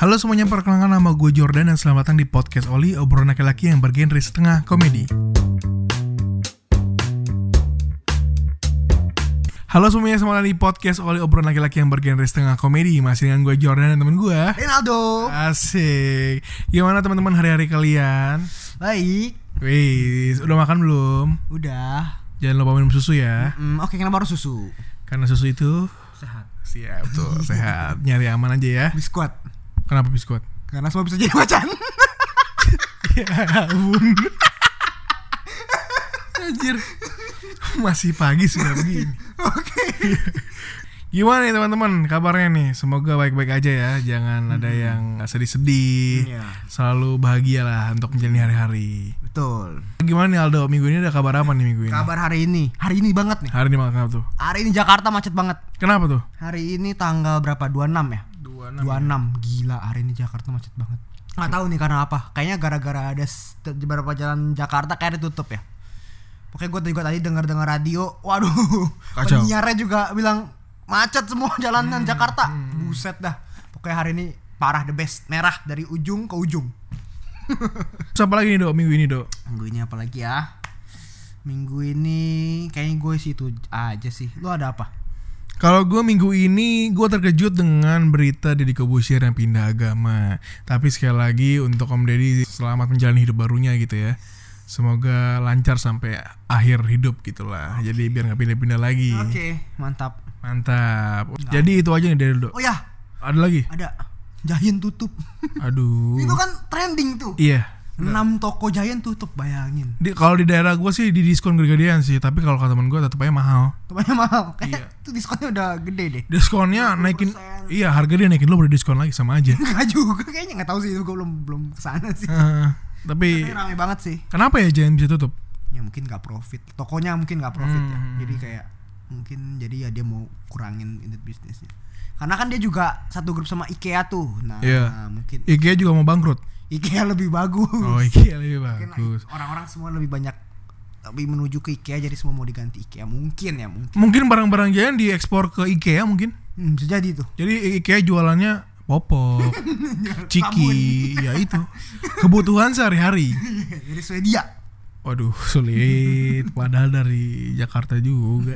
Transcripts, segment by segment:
Halo semuanya, perkenalkan nama gue Jordan dan selamat datang di podcast Oli, obrolan laki-laki yang bergenre setengah komedi. Halo semuanya, selamat datang di podcast Oli, obrolan laki-laki yang bergenre setengah komedi. Masih dengan gue Jordan dan temen gue. Ronaldo. Asik. Gimana teman-teman hari-hari kalian? Baik. Wih, udah makan belum? Udah. Jangan lupa minum susu ya, Mm, Oke, kenapa harus susu? karena susu itu Sehat. siap tuh sehat. Nyari aman aja ya. Biskuit. Kenapa biskuit? Karena semua bisa jadi macan. ya ampun Anjir Masih pagi sudah begini Oke. Gimana nih teman-teman kabarnya nih Semoga baik-baik aja ya Jangan ada yang sedih-sedih Iya. Selalu bahagia lah untuk menjalani hari-hari Betul. Gimana nih Aldo Minggu ini ada kabar apa nih minggu ini Kabar hari ini. Hari ini banget nih. Hari ini makan apa tuh Hari ini Jakarta macet banget. Kenapa tuh Hari ini tanggal berapa? 26 ya? 26 26. Gila, hari ini Jakarta macet banget. Nggak tahu nih karena apa. Kayaknya gara-gara ada beberapa jalan Jakarta kayak ditutup ya. Pokoknya gue juga tadi dengar-dengar radio, waduh, Kacau. penyiarnya juga bilang macet semua jalanan Jakarta. Buset dah. Pokoknya hari ini parah the best, merah dari ujung ke ujung. Terus apa lagi nih dok minggu ini dok Minggu ini apa lagi ya? Minggu ini kayaknya gue sih itu aja sih. Lu ada apa? Kalau gue minggu ini gue terkejut dengan berita Deddy Kobusier yang pindah agama. Tapi sekali lagi untuk Om Deddy selamat menjalani hidup barunya gitu ya. Semoga lancar sampai akhir hidup gitulah. Jadi biar nggak pindah-pindah lagi. Oke, mantap. Mantap. Jadi itu aja nih dari dok. Oh ya, Ada lagi? ada Giant tutup. Aduh. Itu kan trending tuh. Iya. 6 toko Giant tutup, bayangin. Di, kalau di daerah gue sih di diskon gede-gedean sih. Tapi kalau kata temen gue tetap aja mahal. Tempatnya mahal. Kayak Iya. itu diskonnya udah gede deh. Diskonnya naikin. Iya harga dia naikin lo baru diskon lagi sama aja. Enggak juga kayaknya enggak tahu sih gue belum belum ke sana sih. Eh, tapi rame banget sih. kenapa ya jangan bisa tutup? Ya mungkin nggak profit. Tokonya mungkin nggak profit ya. Hmm. Jadi kayak mungkin jadi ya dia mau kurangin unit bisnisnya. Karena kan dia juga satu grup sama IKEA tuh. Nah, Iya. mungkin IKEA juga mau bangkrut. IKEA lebih bagus. Oh IKEA lebih bagus. orang-orang semua lebih banyak lebih menuju ke IKEA jadi semua mau diganti IKEA mungkin ya mungkin Mungkin barang-barang Giant diekspor ke IKEA mungkin. hmm, bisa jadi tuh Jadi IKEA jualannya popok, ciki, ya itu. Kebutuhan sehari-hari. dari Swedia Waduh, sulit. Padahal dari Jakarta juga.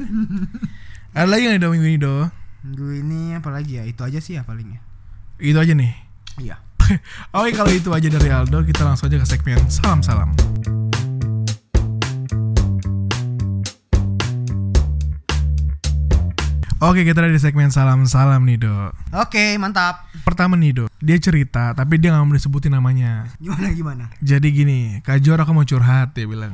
Ada lagi nggak Do minggu ini do? minggu ini apa lagi ya itu aja sih ya palingnya Itu aja nih. iya Oke kalau itu aja dari Aldo, kita langsung aja ke segmen salam-salam. Oke kita ada di segmen salam-salam nih do. oke mantap Pertama nih do, dia cerita tapi dia nggak mau disebutin namanya. gimana gimana Jadi gini, Kak Jor aku mau curhat dia bilang.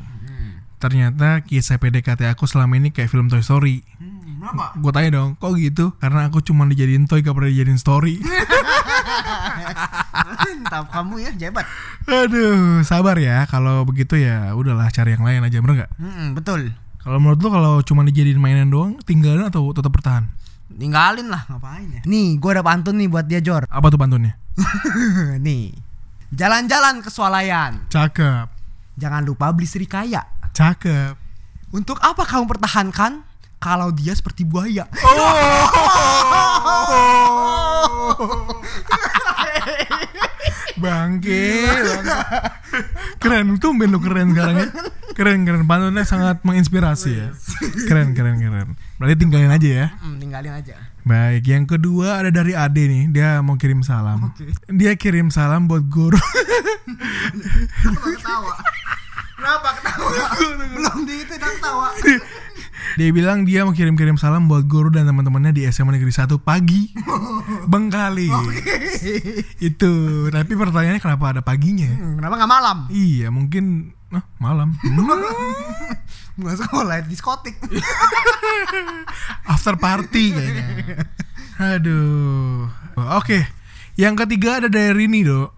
Ternyata kisah PDKT aku selama ini kayak film Toy Story. hmm, kenapa Gue tanya dong, kok gitu? Karena aku cuma dijadiin toy gak pernah dijadiin story. mantap kamu ya jabat Aduh, sabar ya. Kalau begitu ya udahlah cari yang lain aja, bener nggak? hmm, betul Kalau menurut lo kalau cuma dijadiin mainan doang, tinggalin atau tetap bertahan? tinggalin lah ngapain ya nih gue ada pantun nih buat dia Jor Apa tuh pantunnya? nih jalan-jalan ke swalayan Cakep, jangan lupa beli serikaya cakep. untuk apa kamu pertahankan kalau dia seperti buaya Bangke, bangke. keren tuh lu keren sekarang ya. Keren keren pantunnya sangat menginspirasi ya. Keren keren keren. Berarti tinggalin aja ya. Hmm, tinggalin aja Baik, yang kedua ada dari Ade nih. Dia mau kirim salam. Oke. Dia kirim salam buat guru. Kenapa ketawa? Kenapa ketawa? Belum di itu ketawa. Dia bilang dia mau kirim-kirim salam buat guru dan teman-temannya di SMA Negeri 1 pagi. Bengkali. Itu. Tapi pertanyaannya kenapa ada paginya? Hmm, Kenapa nggak malam? Iya, mungkin ah, malam. Nggak sekolah diskotik. After party kayaknya. Aduh. Oke. Yang ketiga ada dari Rini, Dok.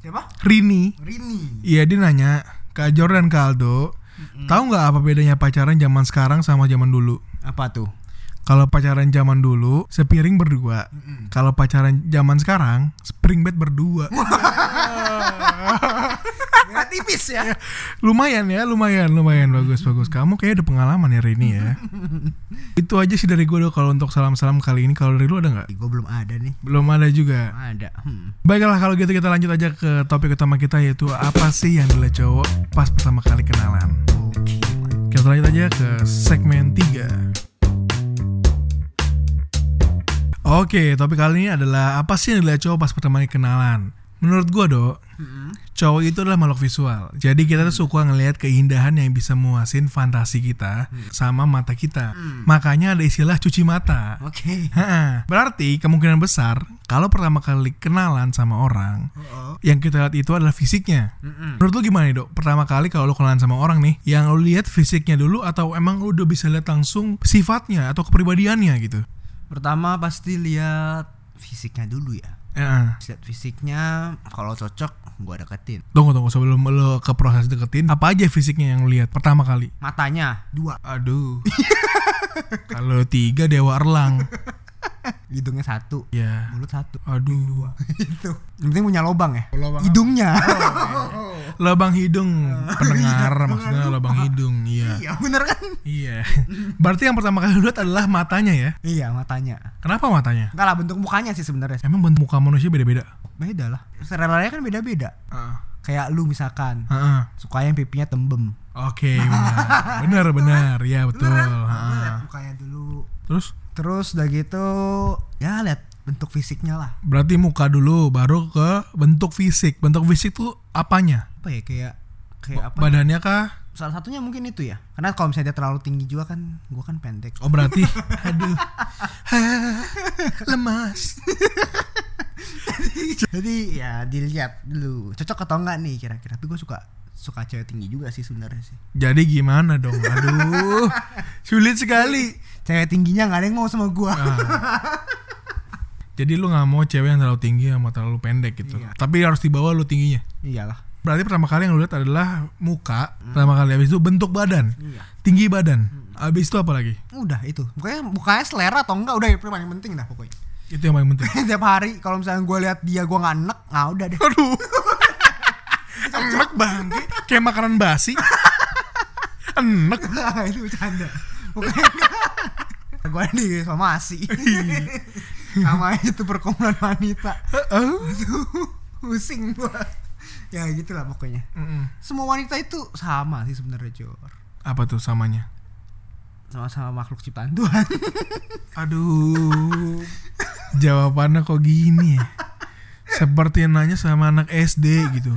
Siapa? Rini. Rini. Iya, dia nanya, Kak Jor dan Kak Aldo, tahu nggak apa bedanya pacaran zaman sekarang sama zaman dulu? Apa tuh? Kalau pacaran zaman dulu sepiring berdua. Kalau pacaran zaman sekarang spring bed berdua. Beda tipis ya. lumayan ya, lumayan, lumayan bagus bagus. Kamu kayak ada pengalaman ya hari ini ya. Itu aja sih dari gue kalau untuk salam-salam kali ini. Kalau dari lu ada nggak? Gue belum ada nih. Belum ada juga. Ada. Hmm. Baiklah kalau gitu kita lanjut aja ke topik utama kita yaitu apa sih yang dilihat cowok pas pertama kali kenalan. Oke. Kita lanjut aja ke segmen 3 Oke, topik kali ini adalah apa sih yang dilihat cowok pas pertama kali kenalan? Menurut gua dok, Hmm. cowok itu adalah makhluk visual. Jadi kita tuh suka ngelihat keindahan yang bisa muasin fantasi kita sama mata kita. Makanya ada istilah cuci mata. Oke. Ha-ha. Berarti kemungkinan besar kalau pertama kali kenalan sama orang, Oh. yang kita lihat itu adalah fisiknya. Mm-mm. Menurut lu gimana nih dok? Pertama kali kalau lu kenalan sama orang nih, yang lu lihat fisiknya dulu atau emang lu udah bisa lihat langsung sifatnya atau kepribadiannya gitu? Pertama pasti lihat fisiknya dulu ya. Ya. Lihat fisiknya kalau cocok gua deketin. Tunggu tunggu sebelum lu ke proses deketin, apa aja fisiknya yang lihat pertama kali? Matanya dua, Aduh. kalau tiga dewa erlang. hidungnya satu, Ya. mulut satu. Aduh. Itu. Yang penting punya lobang ya. Lobang Hidungnya. Lubang hidung pendengar maksudnya lubang hidung. Iya. Iya bener kan? Iya. Berarti yang pertama kali lihat adalah matanya ya. Iya matanya. Kenapa matanya? Enggak lah bentuk mukanya sih sebenarnya. Emang bentuk muka manusia beda-beda? Beda lah. Seleranya kan beda-beda. Heeh. Kayak lu misalkan Heeh. suka yang pipinya tembem. Oke, benar. benar, benar. Ya, betul. Bener kan? Heeh. Lihat mukanya dulu. Terus Terus udah gitu ya lihat bentuk fisiknya lah. berarti muka dulu baru ke bentuk fisik. Bentuk fisik tuh apanya? Apa ya kayak kayak apa? Badannya kah? Salah satunya mungkin itu ya. Karena kalau misalnya dia terlalu tinggi juga kan gua kan pendek. Oh, berarti aduh. Lemas. Jadi ya dilihat dulu cocok atau enggak nih kira-kira. Tapi gue suka suka cewek tinggi juga sih sebenarnya sih. Jadi gimana dong? Aduh. Sulit sekali. Cewek tingginya nggak ada yang mau sama gua. Ah. Jadi lu nggak mau cewek yang terlalu tinggi sama terlalu pendek gitu. Iya. Tapi harus di bawah lu tingginya. Iyalah. Berarti pertama kali yang lu lihat adalah muka, pertama kali habis itu bentuk badan, Iya. tinggi badan. Habis itu apa lagi? Udah itu. Pokoknya mukanya selera atau enggak udah itu paling penting dah pokoknya. Itu yang paling penting. Tiap hari kalau misalnya gue lihat dia gue nggak enek, nah udah deh. Aduh. Enak banget. Kayak makanan basi. Enak. itu bercanda. Pokoknya gue di somasi. Sama itu perkumpulan wanita. Pusing gua. Ya gitulah pokoknya. Mm-mm. Semua wanita itu sama sih sebenarnya Jor. Apa tuh samanya? Sama-sama makhluk ciptaan Tuhan. Aduh. Jawabannya kok gini ya? Seperti nanya sama anak SD gitu.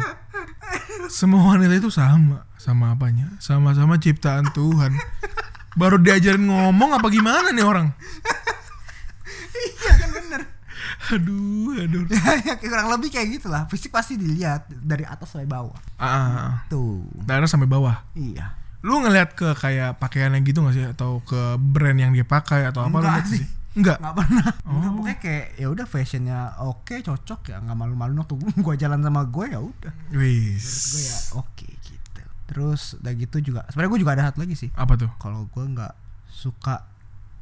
Semua wanita itu sama. Sama apanya? Sama-sama ciptaan Tuhan. Baru diajarin ngomong apa gimana nih orang? iya kan bener. Aduh, aduh. ya kurang lebih kayak gitulah. Fisik pasti dilihat dari atas sampai bawah. Ah, Tuh. daerah sampai bawah. Iya. Lu ngeliat ke kayak pakaiannya gitu gak sih atau ke brand yang dia pakai atau apa Enggak sih. Enggak. nggak pernah Oh. Enggak, pokoknya kayak ya udah fashionnya oke cocok ya nggak malu-malu waktu gue jalan sama gue ya udah Wis. gue ya oke gitu terus udah gitu juga sebenarnya gue juga ada satu lagi sih Apa tuh? kalau gue nggak suka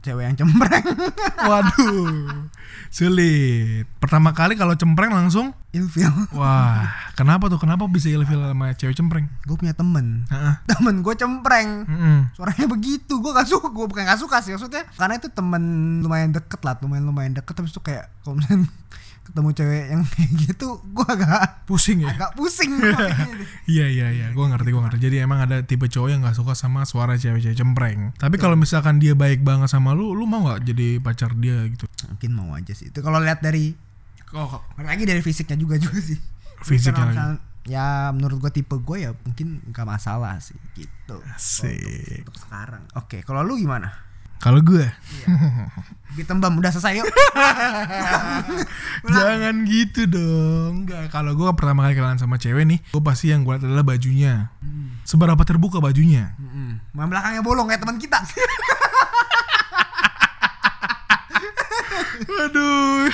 cewek yang cempreng Waduh. Sulit. Pertama kali kalau cempreng langsung ilfil Wah, kenapa tuh? Kenapa bisa ilfil sama cewek cempreng? gue punya temen Heeh. temen gue cempreng Mm-mm. suaranya begitu gue gak suka gue bukan gak suka sih maksudnya karena itu temen lumayan deket lah lumayan lumayan deket tapi itu kayak kalau misalnya ketemu cewek yang kayak gitu gue agak Pusing ya? agak pusing. Iya iya iya, gue ngerti gue ngerti. Jadi emang ada tipe cowok yang nggak suka sama suara cewek-cewek cempreng. Tapi kalau misalkan dia baik banget sama lu, lu mau nggak jadi pacar dia gitu? mungkin mau aja sih itu kalau lihat dari Kok balik lagi dari fisiknya juga juga sih Fisiknya lagi. ya menurut gue tipe gue ya mungkin nggak masalah sih gitu Asik. untuk sekarang oke kalau lu gimana Kalau gue, Lebih tembam udah selesai yuk jangan gitu dong. Enggak, kalau gue pertama kali kenalan sama cewek nih, gue pasti yang gue lihat adalah bajunya. Seberapa terbuka bajunya? Mm-mm. Yang belakangnya bolong kayak teman kita Aduh,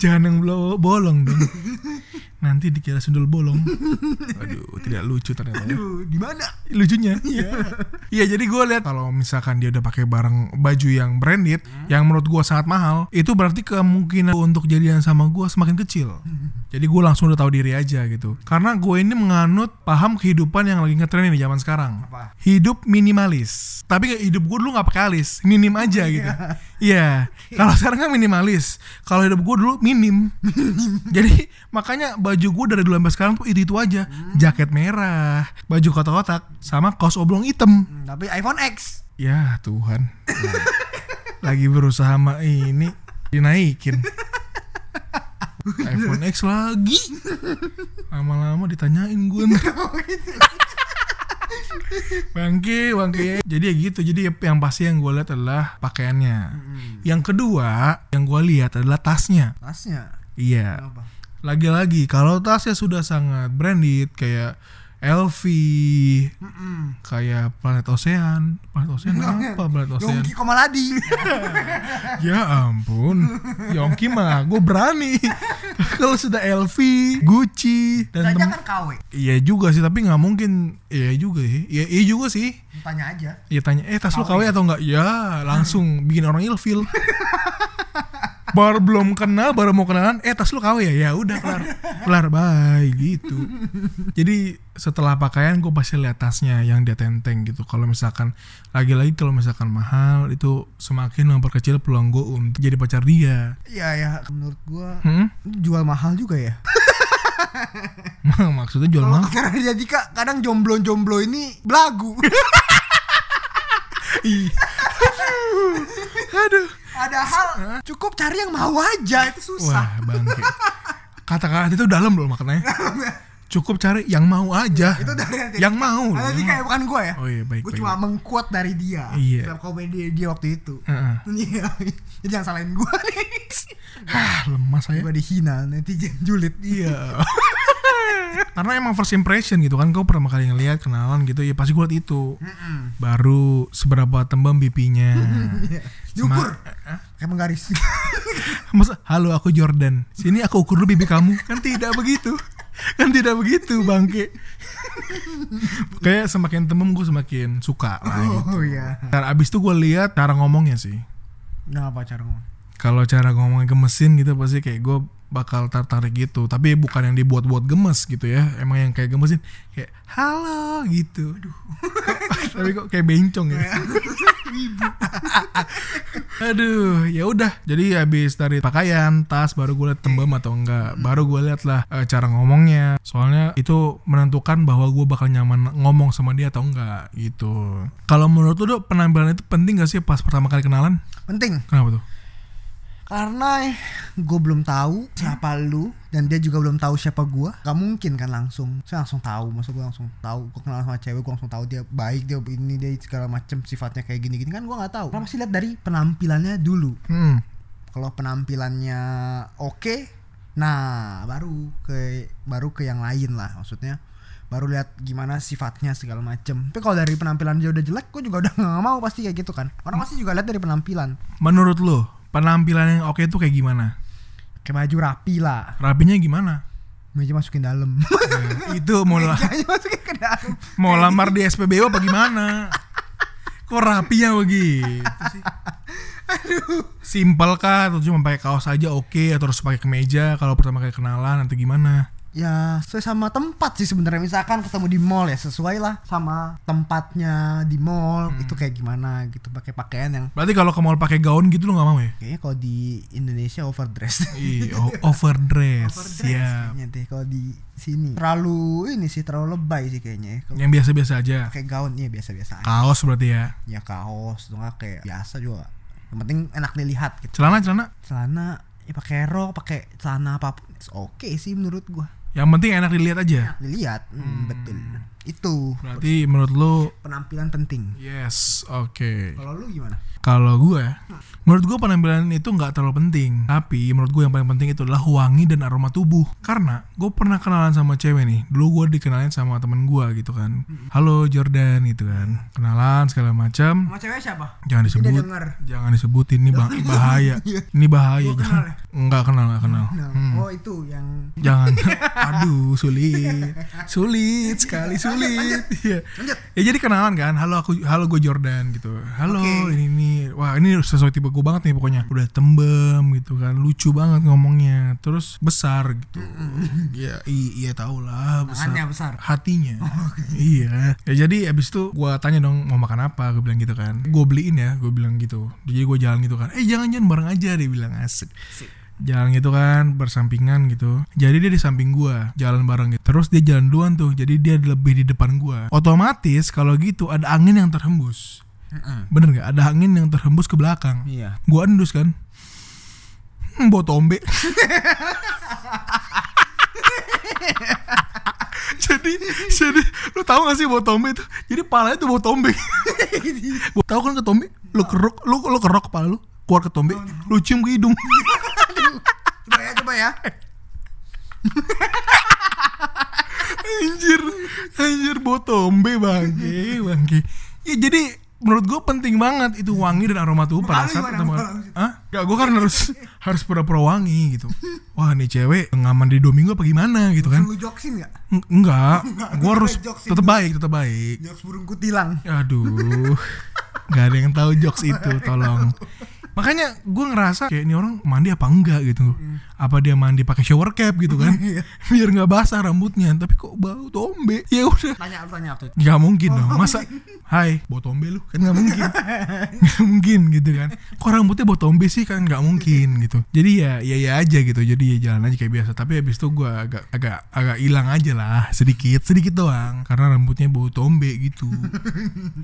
jangan yang bolong dong. Nanti dikira sundul bolong. Aduh, tidak lucu ternyata. ya. Aduh, di mana lucunya iya iya jadi gue lihat kalau misalkan dia udah pakai barang baju yang branded yang menurut gue sangat mahal itu berarti kemungkinan untuk jadian sama gue semakin kecil Jadi gue langsung udah tahu diri aja gitu. Karena gue ini menganut paham kehidupan yang lagi ngetren di zaman sekarang. Apa? Hidup minimalis. Tapi kayak hidup gue dulu nggak pakai alis, minim aja gitu. Iya. Kalau sekarang kan minimalis. Kalau hidup gue dulu minim. Jadi makanya baju gue dari dulu sampai sekarang tuh itu itu aja. Jaket merah, baju kotak-kotak, sama kaos oblong hitam. Hmm, tapi iPhone X. Ya Tuhan. Lagi berusaha sama ini dinaikin. iPhone X lagi. Lama-lama ditanyain gue. bangke, bangke. Jadi ya gitu. Jadi yang pasti yang gue lihat adalah pakaiannya. Yang kedua, yang gue lihat adalah tasnya. Tasnya. Iya. Lagi-lagi kalau tasnya sudah sangat branded kayak LV, Mm-mm. kayak Planet Ocean. Planet Ocean apa Planet Ocean? Yongki Komaladi. Ya ampun, Yongki mah gue berani. Kalau sudah LV, Gucci dan Saja tem- kan KW. Iya juga sih, tapi nggak mungkin. Iya juga sih. Iya, iya juga sih. Tanya aja. Iya tanya, eh tas lu KW atau enggak? Ya, langsung bikin orang ilfil. baru belum kenal, baru mau kenalan, eh tas lu KW ya? Ya udah kelar. kelar, bye gitu. Jadi setelah pakaian gue pasti lihat tasnya yang dia tenteng gitu. Kalau misalkan lagi-lagi kalau misalkan mahal itu semakin memperkecil peluang gue untuk jadi pacar dia. Iya ya, menurut gua Hmm? jual mahal juga ya. Maksudnya jual Kalau mahal? karena jadi kak kadang jomblo-jomblo ini belagu. Ih. Aduh. Padahal cukup cari yang mau aja itu susah. Wah, bangke. Kata-kata itu dalam loh maknanya. Cukup cari yang mau aja. Itu dari nanti. yang mau. Nanti yang kayak bukan gua ya. Oh iya, baik, Gue cuma mengquote dari dia. Iya. Dalam komedi dia waktu itu. Iya. Jadi jangan salahin gua nih. Hah, lemah saya. Gua dihina netizen julid. Iya. Karena emang first impression gitu kan Kau pertama kali ngeliat kenalan gitu Ya pasti gue liat itu Baru seberapa tembem pipinya Sama- Diukur. Kayak menggaris. Masa, halo aku Jordan Sini aku ukur dulu pipi kamu Kan tidak begitu Kan tidak begitu bangke Kayak semakin tembem gue semakin suka lah gitu. oh iya. Dan abis itu gue lihat cara ngomongnya sih Nah, apa cara ngomong? kalau cara ngomongnya gemesin gitu pasti kayak gue bakal tertarik gitu. Tapi bukan yang dibuat-buat gemes gitu ya. Emang yang kayak gemesin kayak halo gitu. Aduh. Tapi kok kayak bencong ya? Aduh ya udah. Jadi habis dari pakaian tas baru gue liat tembem atau enggak. Baru gue liat lah eh, cara ngomongnya. Soalnya itu menentukan bahwa gue bakal nyaman ngomong sama dia atau enggak gitu. Kalau menurut lu Dok, penampilan itu penting gak sih pas pertama kali kenalan? Penting. kenapa tuh Karena gue belum tahu siapa lu dan dia juga belum tahu siapa gua. Gak mungkin kan langsung. Saya langsung tahu, maksud gue langsung tahu. Gue kenal sama cewek, gue langsung tahu dia baik, dia ini dia segala macem sifatnya kayak gini-gini kan gue nggak tahu. Karena masih lihat dari penampilannya dulu. hmm Kalau penampilannya oke, nah baru ke baru ke yang lain lah maksudnya. Baru lihat gimana sifatnya segala macem. Tapi kalau dari penampilan dia udah jelek, gue juga udah nggak mau pasti kayak gitu kan. Orang pasti juga lihat dari penampilan. Menurut lo, penampilan yang oke itu kayak gimana? Kayak baju rapi lah. Rapinya gimana? Meja masukin dalam. Nah, itu mau la- Mejanya masukin ke dalam. mau lamar di SPBU apa gimana? Kok rapinya begitu sih? Simpel kah atau cuma pakai kaos aja oke atau harus pakai kemeja kalau pertama kali kenalan atau gimana? Ya sesuai sama tempat sih sebenarnya misalkan ketemu di mall ya sesuai lah sama tempatnya di mall itu kayak gimana gitu pakai pakaian yang Berarti kalau ke mall pakai gaun gitu lo nggak mau ya? kayaknya kalau di Indonesia overdress. O- overdress, overdress kayaknya deh kalau di sini terlalu ini sih terlalu lebay sih kayaknya ya. kalau Yang biasa-biasa aja. pakai gaun ya biasa-biasa aja Kaos berarti ya. ya kaos tuh kayak biasa juga yang penting enak dilihat gitu Celana celana. celana ya pakai rok pakai celana apa pun oke sih menurut gua Yang penting enak dilihat aja. dilihat hmm, betul itu Berarti menurut lo penampilan penting yes, oke. kalau lu gimana Kalau gue, menurut gue penampilan itu nggak terlalu penting. Tapi menurut gue yang paling penting itu adalah wangi dan aroma tubuh. Karena gue pernah kenalan sama cewek nih. Dulu gue dikenalin sama temen gue gitu kan. Halo Jordan gitu kan. Kenalan segala macam. sama cewek siapa Jangan disebut. Jangan disebutin ini bah- bahaya. Ini bahaya. Gua kenal ya? Enggak kenal, enggak kenal. Nah, Hmm. oh itu yang Jangan. Aduh, sulit. Sulit sekali, sulit. Sulit. iya. Lanjut. ya jadi kenalan kan? Halo aku halo gue Jordan gitu. Halo Oke. ini nih wah ini sesuai tipe gue banget nih pokoknya. Udah tembem gitu kan. Lucu banget ngomongnya. Terus besar gitu. Ya i- iya tau lah besar Tangannya besar. hatinya. Iya. Ya jadi abis itu gue tanya dong mau makan apa? Gue bilang gitu kan. Gue beliin ya gue bilang gitu. Jadi gue jalan gitu kan. Eh jangan jangan bareng aja dia bilang. Asik jalan gitu kan bersampingan gitu. Jadi dia di samping gua jalan bareng gitu. Terus dia jalan duluan tuh jadi dia lebih di depan gua. Otomatis kalau gitu ada angin yang terhembus. Bener nggak? Ada angin yang terhembus ke belakang. Iya. gua endus kan. Hmm, tombe. Jadi jadi lu tahu gak sih bau tombe itu? Jadi palanya tuh bau tombe. Gua tahu kan ke tombe? Lu kerok lu lu kerok kepala lu keluar ke tombe lu cium ke hidung Coba ya, anjir anjir bau tombe bangke bangke ya jadi menurut gue penting banget itu wangi dan aroma tuh pada saat ketemu Wangi. Hah? Gak, gue kan harus harus pura-pura wangi gitu. Wah nih cewek ngaman di Domingo apa gimana gitu kan? Lu joksin gak? Eng- enggak gue harus tetap baik tetap baik. Jokes burung kutilang. aduh. Nggak ada yang tahu jokes itu tolong. Makanya gue ngerasa kayak ini orang mandi apa enggak gitu apa dia mandi pakai shower cap gitu kan? Biar nggak basah rambutnya tapi kok bau tombe? Ya udah. Tanya, lu tanya tuh. nggak mungkin dong. Masa hai bau tombe lu? Kan nggak mungkin. Nggak mungkin gitu kan. Kok rambutnya bau tombe sih? Kan nggak mungkin gitu. Jadi ya ya ya aja gitu. Jadi ya jalan aja kayak biasa. Tapi habis itu gue agak agak agak hilang aja lah. Sedikit sedikit doang. Karena rambutnya bau tombe gitu.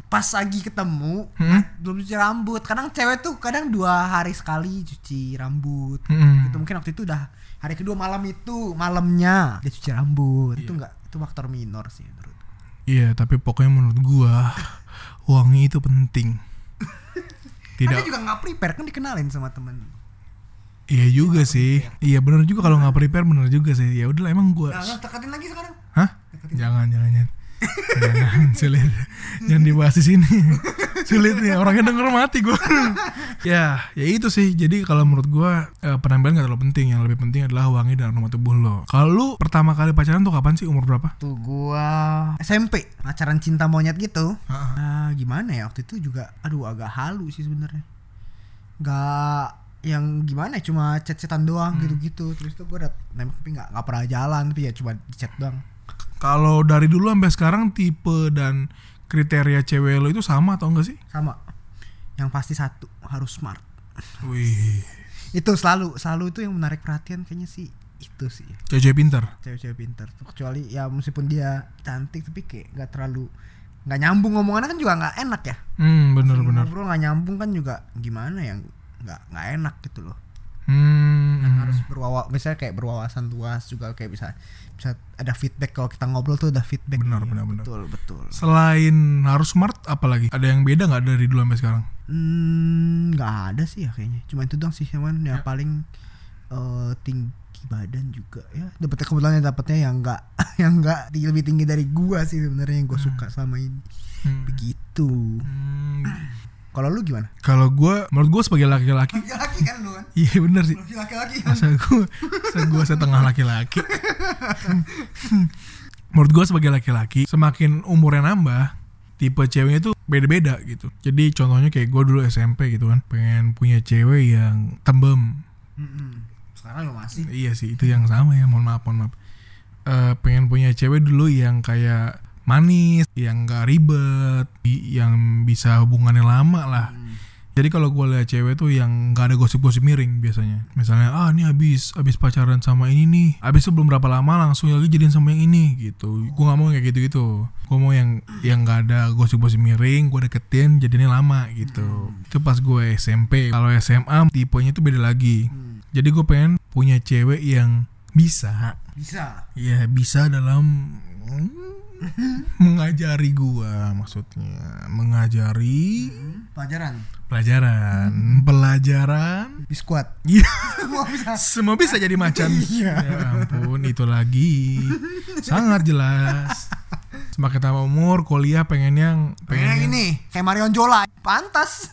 Pas lagi ketemu, Hmm? belum cuci rambut. Kadang cewek tuh kadang dua hari sekali cuci rambut. Hmm. Itu mungkin waktu itu udah hari kedua malam itu malamnya dia cuci rambut. Iya. Itu enggak itu faktor minor sih menurut. Iya, tapi pokoknya menurut gua wangi itu penting. Tidak. Tidak. juga nggak prepare kan dikenalin sama temen. Iya juga sih. Iya bener juga kalau nggak prepare bener juga sih. Ya udah emang gua. Nah, nah, lagi sekarang. Hah? Jangan jangan jangan. Jangan sulit. Jangan dibahas di sini. sulit nih orangnya denger mati gua. ya, ya itu sih. Jadi kalau menurut gua eh, penampilan gak terlalu penting. Yang lebih penting adalah wangi dan aroma tubuh lo. Kalau lu pertama kali pacaran tuh kapan sih? Umur berapa? Tuh gua SMP pacaran cinta monyet gitu. Heeh. Ah, gimana ya waktu itu juga aduh agak halu sih sebenarnya. Gak yang gimana cuma chat-chatan doang gitu-gitu terus tuh gue udah nembak tapi nggak pernah jalan tapi ya cuma chat doang Kalau dari dulu sampai sekarang tipe dan kriteria cewek lo itu sama atau enggak sih? sama. Yang pasti satu harus smart. Wih, itu selalu selalu itu yang menarik perhatian kayaknya sih itu sih. Cewek pinter. cewek-cewek pintar. Kecuali ya meskipun dia cantik tapi kayak nggak terlalu nggak nyambung ngomongannya kan juga nggak enak ya. Hmm, bener. ngobrol nggak nyambung kan juga gimana yang nggak nggak enak gitu loh Hmm, Kan harus berwawa misalnya kayak berwawasan luas juga kayak bisa bisa ada feedback kalau kita ngobrol tuh ada feedback. Benar, benar, benar. betul betul. Selain harus smart, apalagi? Ada yang beda nggak dari dulu sampai sekarang? Hmm, nggak ada sih ya kayaknya. Cuma itu doang sih cuman ya, paling eh, tinggi badan juga. Ya dapetnya kebetulan dapetnya yang nggak yang nggak tinggi- lebih tinggi dari gua sih sebenarnya yang gue suka selama ini. Hmm. begitu. Hmm, kalau lu gimana Kalau gue, menurut gue sebagai laki-laki, laki-laki kan lu kan iya bener sih. laki-laki Masa gue, masa gue setengah laki-laki. menurut gue sebagai laki-laki, semakin umurnya nambah, tipe ceweknya tuh beda-beda gitu. Jadi contohnya kayak gue dulu SMP gitu kan, pengen punya cewek yang tembem, sekarang lu masih Iya sih itu yang sama ya mohon maaf mohon maaf. Eh, pengen punya cewek dulu yang kayak manis, yang gak ribet, yang bisa hubungannya lama lah. Jadi kalau gue lihat cewek tuh yang gak ada gosip-gosip miring biasanya. Misalnya ah ini habis habis pacaran sama ini nih, habis itu belum berapa lama langsung lagi jadian sama yang ini gitu. Gue gak mau kayak gitu-gitu. Gue mau yang yang gak ada gosip-gosip miring, gue deketin jadinya lama gitu. Itu pas gue SMP. Kalau SMA tipenya tuh beda lagi. Jadi gue pengen punya cewek yang bisa, bisa ya bisa dalam mm, mengajari gua maksudnya, mengajari pelajaran pelajaran, pelajaran. biskuat Iya, semua bisa semua bisa jadi macan. Iya. Ya ampun, itu lagi sangat jelas. Semakin tambah umur, kuliah pengen yang pengen yang ini kayak Marion Jola pantas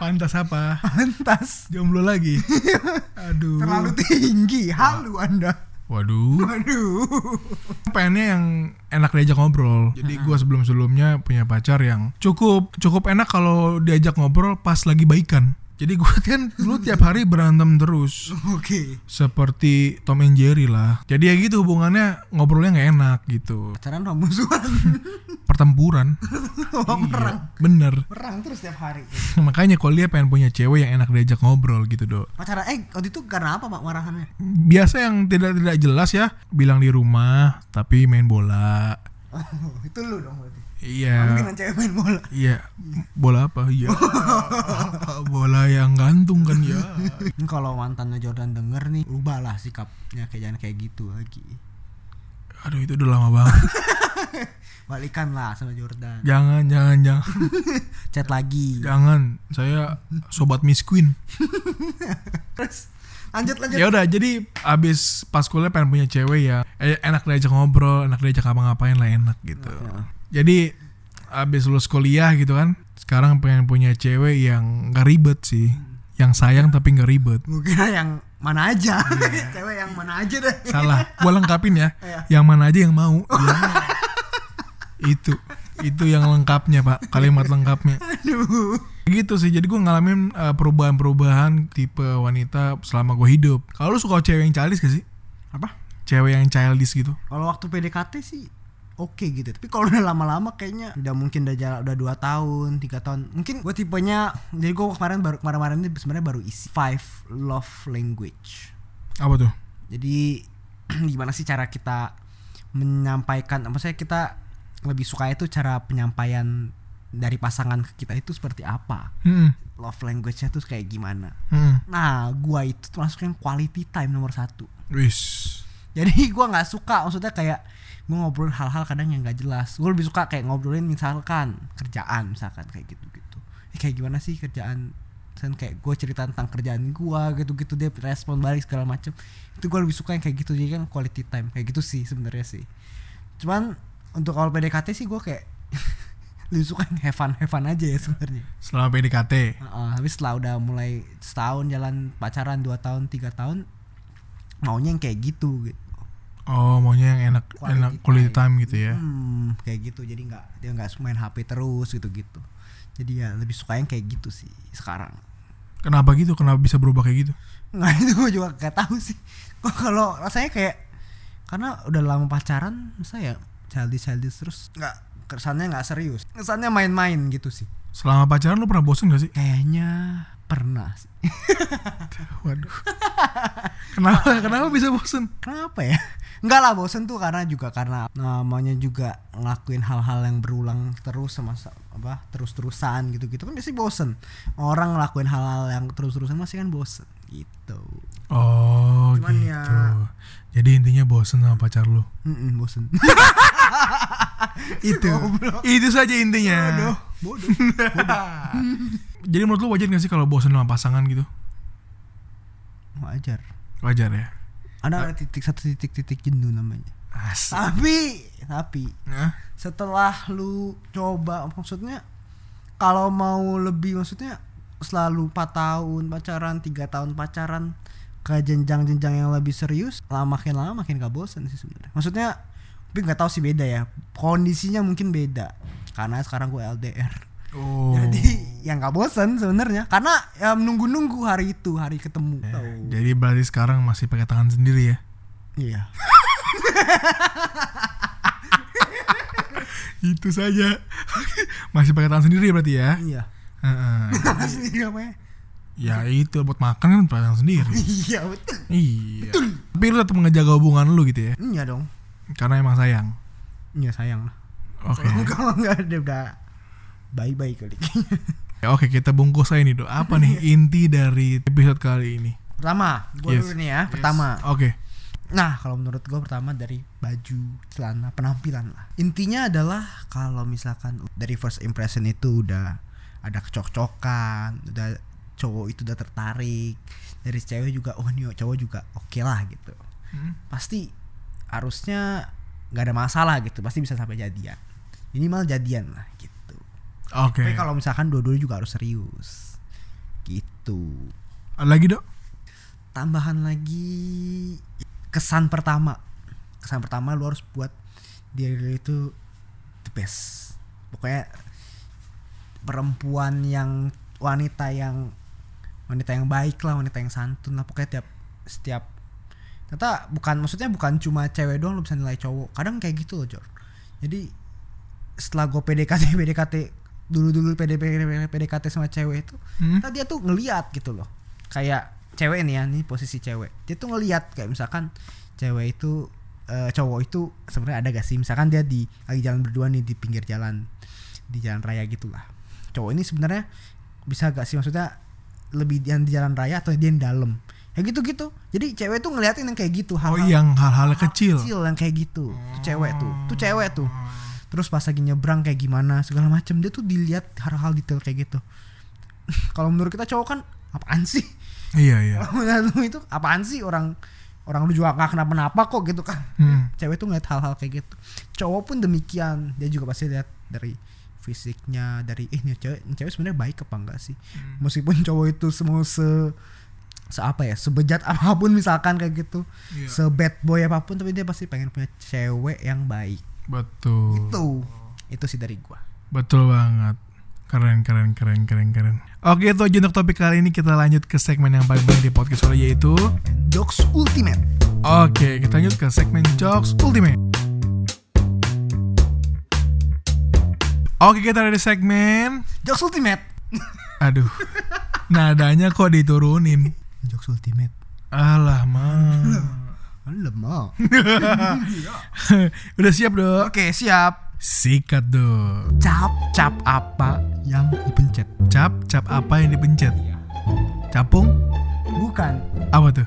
pantas apa? pantas Jomblo lagi. Aduh. terlalu tinggi halu anda Waduh. Waduh. pengennya yang enak diajak ngobrol. Jadi gua sebelum-sebelumnya punya pacar yang cukup cukup enak kalau diajak ngobrol pas lagi baikan. Jadi gua kan dulu tiap hari berantem terus Oke. seperti Tom and Jerry lah. Jadi ya gitu hubungannya ngobrolnya nggak enak gitu. Pacaran apa musuhan? Pertempuran. Oh, perang. Iya, bener. Perang terus tiap hari. Makanya kalau dia pengen punya cewek yang enak diajak ngobrol gitu dok. Pacaran eh waktu itu karena apa Pak marahannya? Biasa yang tidak tidak jelas ya, bilang di rumah tapi main bola. Oh, itu lu dong berarti. Iya. Dengan cewek main bola. Iya, bola apa? Iya. bola yang gantung kan ya. Ini kalau mantannya Jordan denger nih, ubahlah sikapnya kayak jangan kayak gitu lagi. Aduh itu udah lama banget. Balikan lah sama Jordan. Jangan, jangan, jangan. Chat lagi. Jangan. Saya sobat Miss Queen. Terus lanjut lanjut. Ya udah, jadi abis pas kuliah pengen punya cewek ya eh, enak diajak ngobrol, enak diajak apa-ngapain lah enak gitu. Ya. Jadi abis lulus kuliah gitu kan, sekarang pengen punya cewek yang gak ribet sih, yang sayang tapi gak ribet. Kira yang mana aja. cewek yang mana aja deh. Salah, gua lengkapin ya. Iya. Yang mana aja yang mau. Ya. itu, itu yang lengkapnya pak, kalimat lengkapnya. Aduh. Gitu sih, jadi gue ngalamin uh, perubahan-perubahan tipe wanita selama gue hidup. Kalau lu suka cewek yang childish gak sih? Apa? Cewek yang childish gitu. Kalau waktu PDKT sih oke gitu. Tapi kalau udah lama-lama kayaknya udah mungkin udah jalan udah dua tahun, tiga tahun. Mungkin gue tipenya jadi gue kemarin baru kemarin-kemarin ini sebenarnya baru isi five love language. Apa tuh? Jadi gimana sih cara kita menyampaikan apa saya kita lebih suka itu cara penyampaian dari pasangan ke kita itu seperti apa? Hmm, Love language-nya tuh kayak gimana? hmm. Nah, gua itu termasuk yang quality time nomor satu. Wis. Jadi gua nggak suka maksudnya kayak gua ngobrolin hal-hal kadang yang nggak jelas. Gue lebih suka kayak ngobrolin misalkan kerjaan misalkan kayak gitu-gitu. Eh, kayak gimana sih kerjaan? Misalkan kayak gue cerita tentang kerjaan gua gitu-gitu dia respon balik segala macem. Itu gue lebih suka yang kayak gitu jadi kan quality time kayak gitu sih sebenarnya sih. Cuman untuk kalau PDKT sih gue kayak lebih suka yang have fun have fun aja ya sebenarnya. Selama PDKT. Heeh, tapi setelah udah mulai setahun jalan pacaran dua tahun tiga tahun maunya yang kayak gitu gitu. Oh, maunya yang enak, Quality enak quality time gitu ya. Hmm, kayak gitu jadi nggak dia nggak main HP terus gitu gitu. Jadi ya lebih suka yang kayak gitu sih sekarang. Kenapa gitu? Kenapa bisa berubah kayak gitu? Nggak itu gue juga gak tahu sih. Kok kalau rasanya kayak karena udah lama pacaran, saya childish childish terus nggak kesannya nggak serius. Kesannya main-main gitu sih. Selama pacaran lu pernah bosen gak sih? Kayaknya pernah sih. Waduh. kenapa? Kenapa bisa bosen? Kenapa ya? Enggak lah bosen tuh karena juga karena namanya juga ngelakuin hal-hal yang berulang terus sama sa- apa terus-terusan gitu-gitu kan pasti bosen. Orang ngelakuin hal-hal yang terus-terusan masih kan bosen gitu. Oh, Cuman gitu. ya- Jadi intinya bosen sama pacar lu. Mm-mm, bosen. itu. itu saja intinya. Bodoh. Jadi menurut lu wajar gak sih kalau bosen sama pasangan gitu? Wajar. Wajar ya. Ada ada titik satu titik titik jenuh namanya. Asik. Tapi tapi Nah, setelah lu coba maksudnya kalau mau lebih maksudnya selalu 4 tahun pacaran tiga tahun pacaran ke jenjang-jenjang yang lebih serius lama makin lama makin gak bosan sih sebenarnya maksudnya tapi nggak tahu sih beda ya kondisinya mungkin beda karena sekarang gue LDR oh. jadi yang gak bosan sebenarnya karena ya menunggu-nunggu hari itu hari ketemu Ya, Tahu. Jadi berarti sekarang masih pakai tangan sendiri ya? iya Itu saja. masih pakai tangan sendiri berarti ya? iya Heeh. asli namanya ya itu buat makan kan pakai tangan sendiri. iya betul iya. Tapi lu tetap mengejaga hubungan lu gitu ya? iya dong Karena emang sayang. iya sayang lah Oke. kalau nggak ada udah bye bye kali Ya, Oke, kita bungkus aja nih, Dok. Apa nih inti dari episode kali ini? pertama gue Yes. dulu nih ya pertama Oke. nah kalau menurut gue pertama dari baju celana penampilan lah intinya adalah kalau misalkan dari first impression itu udah ada kecocokkan udah cowok itu udah tertarik dari cewek juga oh nih cowok juga oke lah gitu Hmm. pasti harusnya nggak ada masalah gitu pasti bisa sampai jadian minimal jadian lah gitu Oke. tapi kalau misalkan dua-duanya juga harus serius. Gitu. Ada lagi, Dok? tambahan lagi kesan pertama. Kesan pertama lu harus buat diri lu itu the best. Pokoknya perempuan yang wanita yang wanita yang baik lah wanita yang santun lah. Pokoknya tiap setiap ternyata bukan maksudnya bukan cuma cewek doang lu bisa nilai cowok. Kadang kayak gitu loh Jor. Jadi setelah gue PDKT PDKT dulu dulu PDKT sama cewek itu Hmm? Ternyata dia tuh ngeliat gitu loh. Kayak cewek nih ya nih posisi cewek. Dia tuh ngeliat kayak misalkan cewek itu eh, cowok itu sebenarnya ada gak sih? Misalkan dia di lagi jalan berdua nih di pinggir jalan di jalan raya gitulah. Cowok ini sebenarnya bisa gak sih? Maksudnya lebih yang di jalan raya atau dia yang dalam? Ya gitu gitu jadi cewek tuh ngeliatin yang kayak gitu Oh hal-hal yang hal-hal kecil. kecil yang kayak gitu. Tuh cewek tuh tuh cewek tuh terus pas lagi nyebrang kayak gimana segala macam dia tuh dilihat hal-hal detail kayak gitu. Kalau menurut kita cowok kan apaan sih? Iya iya. kalau menurut lu itu apaan sih? Orang orang lu juga nggak kenapa-napa kok gitu kan. Hmm. cewek tuh ngeliat hal-hal kayak gitu. Cowok pun demikian. Dia juga pasti lihat dari fisiknya dari eh nih cewek ini cewek sebenarnya baik apa enggak sih? Hmm. meskipun cowok itu semua se se apa ya sebejat apa pun misalkan kayak gitu. Iya. se bad boy apa pun tapi dia pasti pengen punya cewek yang baik Betul. tuh itu sih dari gua Betul banget. Keren, keren, keren, keren, keren. Oke, itu aja untuk topik kali ini. Kita lanjut ke segmen yang paling penting di podcast solo yaitu Jokes Ultimate Oke, kita lanjut ke segmen Jokes Ultimate. Oke, kita ada di segmen Jokes Ultimate Aduh, nadanya kok diturunin Jokes Ultimate Alah, mah Lemah Udah siap dong? Oke siap. Sikat dong Cap. Cap apa? Yang dipencet. Cap, cap apa yang dipencet? Capung? Bukan. Apa tuh?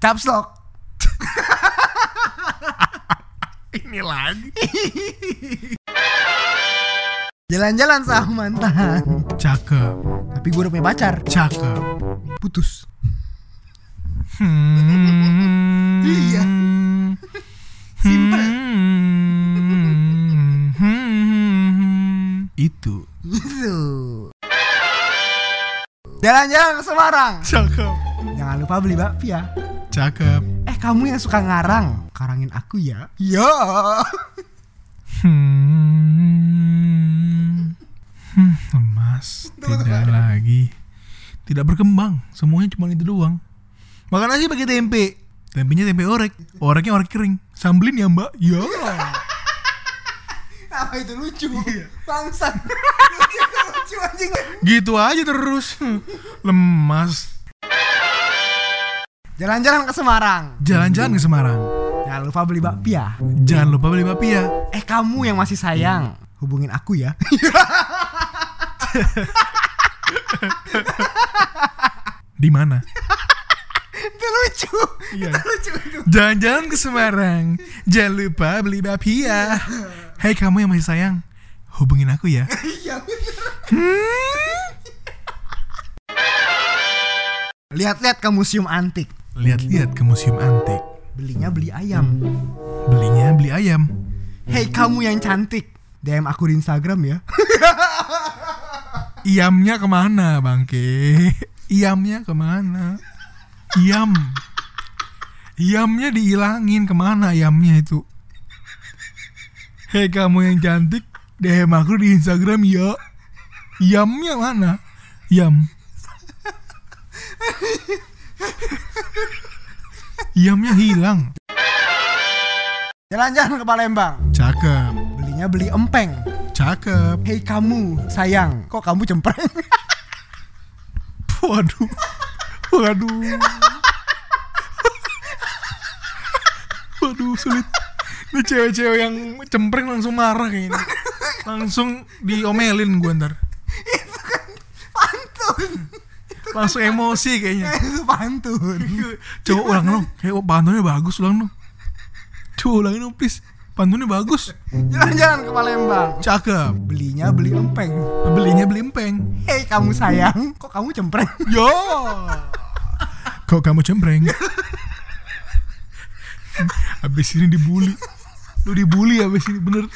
Caps lock Ini lagi. Jalan-jalan sama mantan. Cakep, Tapi gue udah punya pacar. Cakep. Putus Hmm. Iya. Simple. Hmm. Itu Gitu Jalan-jalan ke Semarang cakep, Jangan lupa beli bakpia cakep. Eh kamu yang suka ngarang Karangin aku ya Ya Hmm. Hmm, lemas, tidak lagi, tidak berkembang. Semuanya cuma itu doang. Makan nasi pakai tempe. Tempenya tempe orek, oreknya orek kering. Sambelin ya mbak? Ya. Apa itu lucu Bangsat Lucu lucu anjing Gitu aja terus. Lemas. Jalan-jalan ke Semarang Jalan-jalan ke Semarang. Jangan lupa beli bakpia Jangan lupa beli bapia. Eh kamu yang masih sayang Hubungin aku ya Di mana? Itu lucu Iya. Itu lucu itu Jalan-jalan ke Semarang. Jangan lupa beli bapia. Hei kamu yang masih sayang, hubungin aku ya. Iya bener Lihat-lihat ke museum antik Lihat-lihat ke museum antik. Belinya beli ayam Belinya beli ayam. Hei kamu yang cantik DM aku di Instagram ya Iamnya ke mana bangke? Iamnya ke mana? Iam. Iamnya dihilangin ke mana iamnya itu? Hei kamu yang cantik, DM aku di Instagram ya. Iamnya mana? Iam. Iamnya hilang. Jalan-jalan ke Palembang Cakep, Belinya beli empeng cakep. Hei kamu sayang Kok kamu cempreng Waduh. Waduh. Waduh sulit. Ini cewek-cewek yang cempreng langsung marah kayaknya. Langsung diomelin gue ntar. Pantun Langsung emosi kayaknya. Itu pantun Coba ulang dong. Kayak oh, pantunnya bagus ulang dong. Coba ulangin dong please. Pantunnya bagus. Jalan-jalan ke Palembang Cakep. Belinya beli empeng Belinya beli empeng. Hei kamu sayang Kok kamu cempreng Yo. Kok kamu cempreng? Habis ini dibully. Lu dibully habis ini bener.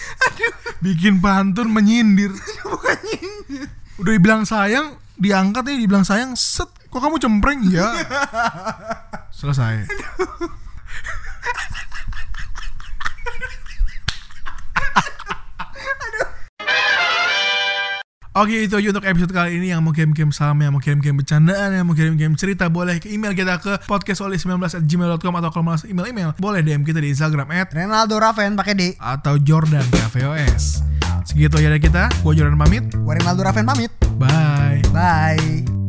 Bikin pantun menyindir. Bukan nyindir Udah dibilang sayang, diangkat ya dibilang sayang, set. Kok kamu cempreng? Ya. Selesai. Oke itu aja untuk episode kali ini yang mau game-game sama, yang mau game-game bercandaan, yang mau game-game cerita boleh ke email kita ke podcastoli19@gmail.com atau kalau malas email-email boleh DM kita di Instagram at Renaldo Raven pakai D. atau Jordan KVOS. Segitu aja dari kita, gue Jordan pamit, Gua Renaldo Raven pamit. bye. Bye.